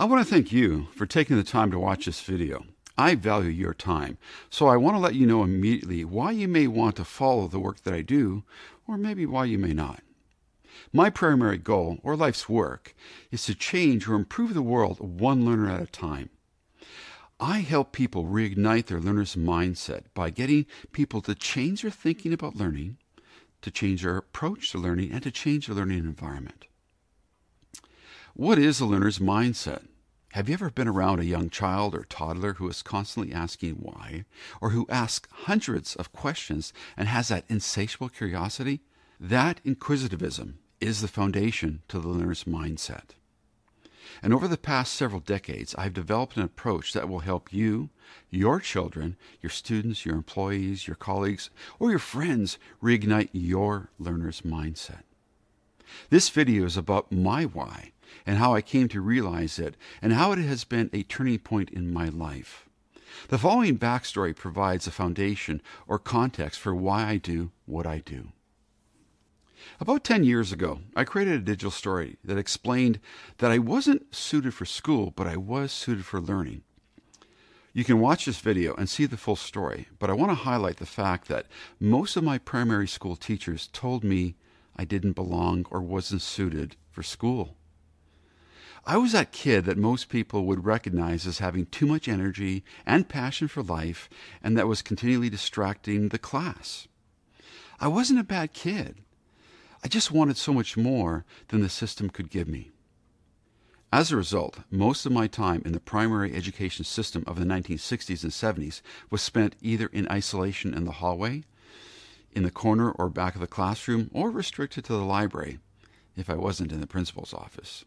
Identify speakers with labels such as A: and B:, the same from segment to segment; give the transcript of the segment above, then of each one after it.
A: I want to thank you for taking the time to watch this video. I value your time, so I want to let you know immediately why you may want to follow the work that I do, or maybe why you may not. My primary goal, or life's work, is to change or improve the world one learner at a time. I help people reignite their learner's mindset by getting people to change their thinking about learning, to change their approach to learning, and to change their learning environment. What is a learner's mindset? Have you ever been around a young child or toddler who is constantly asking why, or who asks hundreds of questions and has that insatiable curiosity? That inquisitivism is the foundation to the learner's mindset. And over the past several decades, I've developed an approach that will help you, your children, your students, your employees, your colleagues, or your friends reignite your learner's mindset. This video is about my why and how I came to realize it and how it has been a turning point in my life. The following backstory provides a foundation or context for why I do what I do. About 10 years ago, I created a digital story that explained that I wasn't suited for school, but I was suited for learning. You can watch this video and see the full story, but I want to highlight the fact that most of my primary school teachers told me I didn't belong or wasn't suited for school. I was that kid that most people would recognize as having too much energy and passion for life and that was continually distracting the class. I wasn't a bad kid. I just wanted so much more than the system could give me. As a result, most of my time in the primary education system of the 1960s and 70s was spent either in isolation in the hallway, in the corner or back of the classroom, or restricted to the library if I wasn't in the principal's office.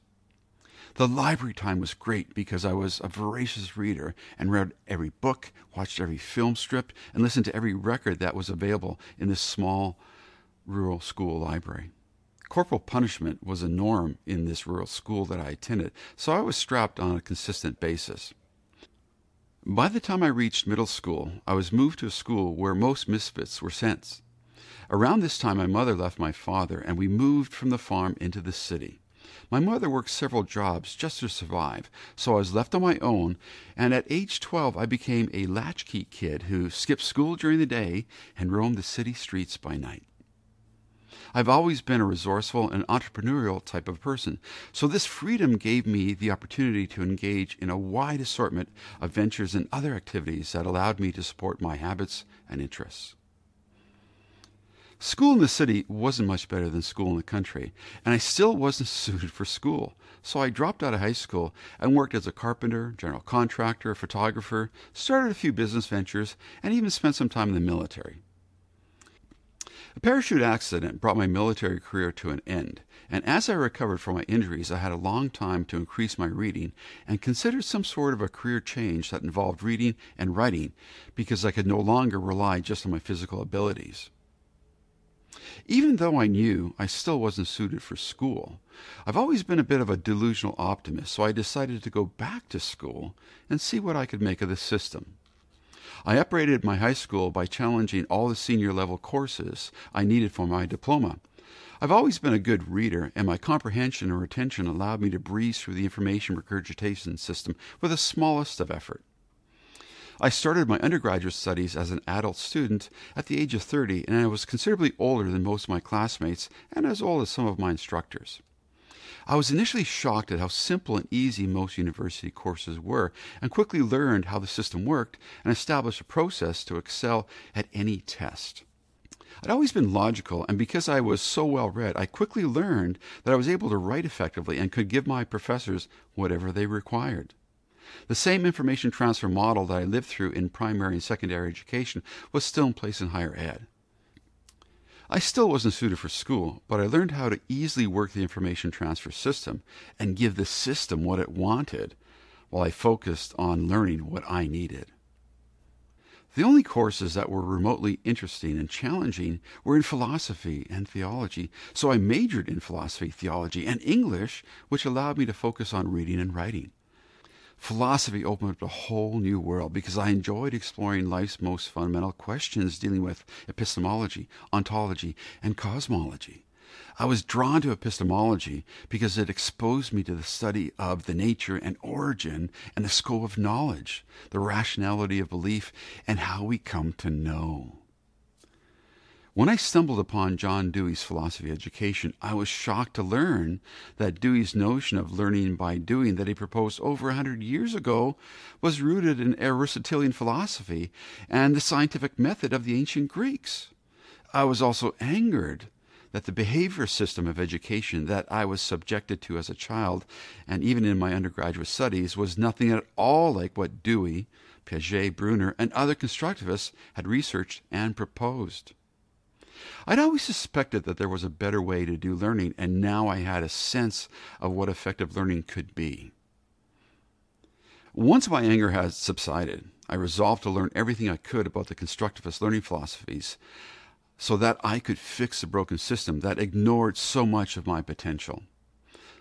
A: The library time was great because I was a voracious reader and read every book, watched every film strip, and listened to every record that was available in this small rural school library. Corporal punishment was a norm in this rural school that I attended, so I was strapped on a consistent basis. By the time I reached middle school, I was moved to a school where most misfits were sent. Around this time, my mother left my father, and we moved from the farm into the city. My mother worked several jobs just to survive, so I was left on my own, and at age 12 I became a latchkey kid who skipped school during the day and roamed the city streets by night. I've always been a resourceful and entrepreneurial type of person, so this freedom gave me the opportunity to engage in a wide assortment of ventures and other activities that allowed me to support my habits and interests. School in the city wasn't much better than school in the country, and I still wasn't suited for school. So I dropped out of high school and worked as a carpenter, general contractor, photographer, started a few business ventures, and even spent some time in the military. A parachute accident brought my military career to an end, and as I recovered from my injuries, I had a long time to increase my reading and considered some sort of a career change that involved reading and writing because I could no longer rely just on my physical abilities. Even though I knew I still wasn't suited for school, I've always been a bit of a delusional optimist, so I decided to go back to school and see what I could make of the system. I upgraded my high school by challenging all the senior level courses I needed for my diploma. I've always been a good reader, and my comprehension and retention allowed me to breeze through the information regurgitation system with the smallest of effort. I started my undergraduate studies as an adult student at the age of 30, and I was considerably older than most of my classmates and as old as some of my instructors. I was initially shocked at how simple and easy most university courses were, and quickly learned how the system worked and established a process to excel at any test. I'd always been logical, and because I was so well read, I quickly learned that I was able to write effectively and could give my professors whatever they required. The same information transfer model that I lived through in primary and secondary education was still in place in higher ed. I still wasn't suited for school, but I learned how to easily work the information transfer system and give the system what it wanted while I focused on learning what I needed. The only courses that were remotely interesting and challenging were in philosophy and theology, so I majored in philosophy, theology, and English, which allowed me to focus on reading and writing. Philosophy opened up a whole new world because I enjoyed exploring life's most fundamental questions dealing with epistemology, ontology, and cosmology. I was drawn to epistemology because it exposed me to the study of the nature and origin and the scope of knowledge, the rationality of belief, and how we come to know. When I stumbled upon John Dewey's philosophy of education, I was shocked to learn that Dewey's notion of learning by doing that he proposed over a hundred years ago was rooted in Aristotelian philosophy and the scientific method of the ancient Greeks. I was also angered that the behavior system of education that I was subjected to as a child and even in my undergraduate studies was nothing at all like what Dewey, Piaget, Bruner, and other constructivists had researched and proposed. I'd always suspected that there was a better way to do learning, and now I had a sense of what effective learning could be. Once my anger had subsided, I resolved to learn everything I could about the constructivist learning philosophies so that I could fix the broken system that ignored so much of my potential.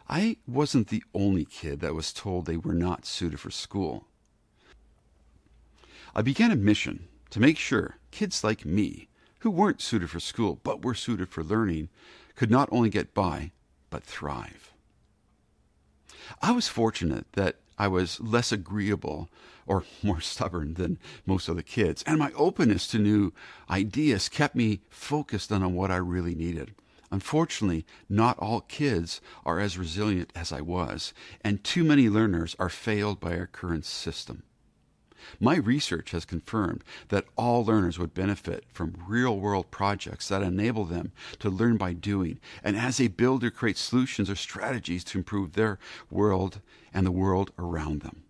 A: I wasn't the only kid that was told they were not suited for school. I began a mission to make sure kids like me, who weren't suited for school but were suited for learning, could not only get by, but thrive. I was fortunate that I was less agreeable or more stubborn than most of the kids, and my openness to new ideas kept me focused on what I really needed. Unfortunately, not all kids are as resilient as I was, and too many learners are failed by our current system. My research has confirmed that all learners would benefit from real world projects that enable them to learn by doing, and as they build or create solutions or strategies to improve their world and the world around them.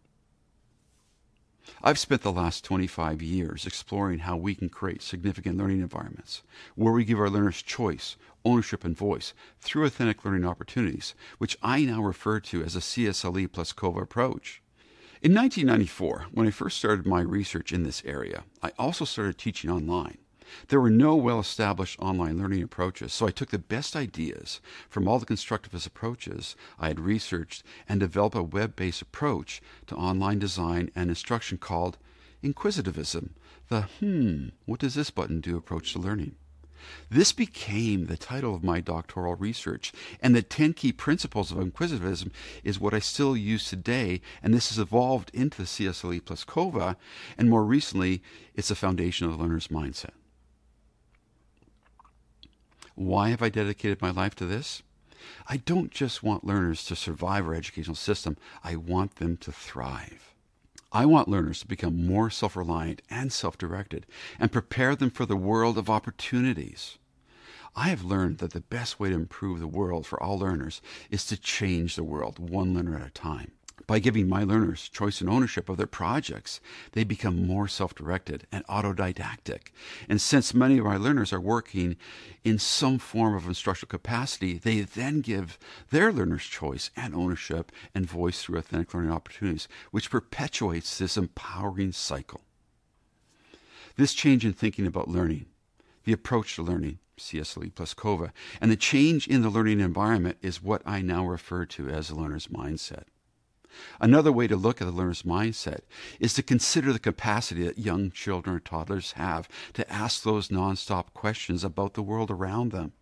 A: I've spent the last 25 years exploring how we can create significant learning environments where we give our learners choice, ownership, and voice through authentic learning opportunities, which I now refer to as a CSLE plus COVA approach. In 1994, when I first started my research in this area, I also started teaching online. There were no well established online learning approaches, so I took the best ideas from all the constructivist approaches I had researched and developed a web based approach to online design and instruction called Inquisitivism, the hmm, what does this button do approach to learning. This became the title of my doctoral research, and the 10 key principles of inquisitivism is what I still use today, and this has evolved into the CSLE plus COVA, and more recently, it's a foundation of the learner's mindset. Why have I dedicated my life to this? I don't just want learners to survive our educational system, I want them to thrive. I want learners to become more self reliant and self directed and prepare them for the world of opportunities. I have learned that the best way to improve the world for all learners is to change the world one learner at a time. By giving my learners choice and ownership of their projects, they become more self directed and autodidactic. And since many of my learners are working in some form of instructional capacity, they then give their learners choice and ownership and voice through authentic learning opportunities, which perpetuates this empowering cycle. This change in thinking about learning, the approach to learning, CSLE plus COVA, and the change in the learning environment is what I now refer to as the learner's mindset. Another way to look at the learner's mindset is to consider the capacity that young children or toddlers have to ask those nonstop questions about the world around them.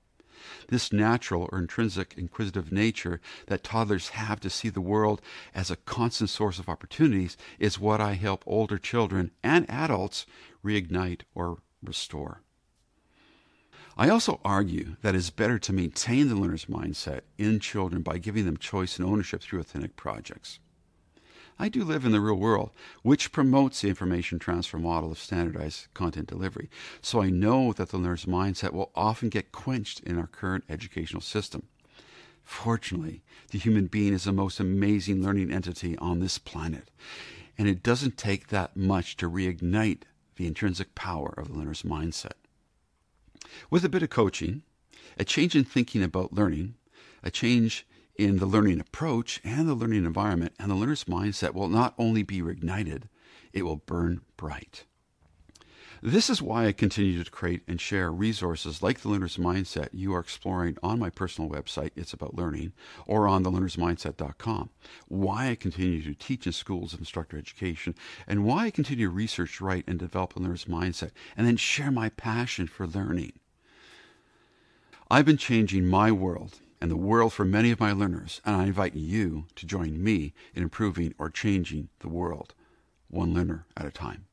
A: This natural or intrinsic inquisitive nature that toddlers have to see the world as a constant source of opportunities is what I help older children and adults reignite or restore. I also argue that it's better to maintain the learner's mindset in children by giving them choice and ownership through authentic projects. I do live in the real world, which promotes the information transfer model of standardized content delivery, so I know that the learner's mindset will often get quenched in our current educational system. Fortunately, the human being is the most amazing learning entity on this planet, and it doesn't take that much to reignite the intrinsic power of the learner's mindset. With a bit of coaching, a change in thinking about learning, a change in the learning approach and the learning environment, and the learner's mindset will not only be reignited, it will burn bright. This is why I continue to create and share resources like the Learner's Mindset you are exploring on my personal website, It's About Learning, or on thelearnersmindset.com. Why I continue to teach in schools of instructor education, and why I continue to research, write, and develop a learner's mindset, and then share my passion for learning. I've been changing my world and the world for many of my learners, and I invite you to join me in improving or changing the world, one learner at a time.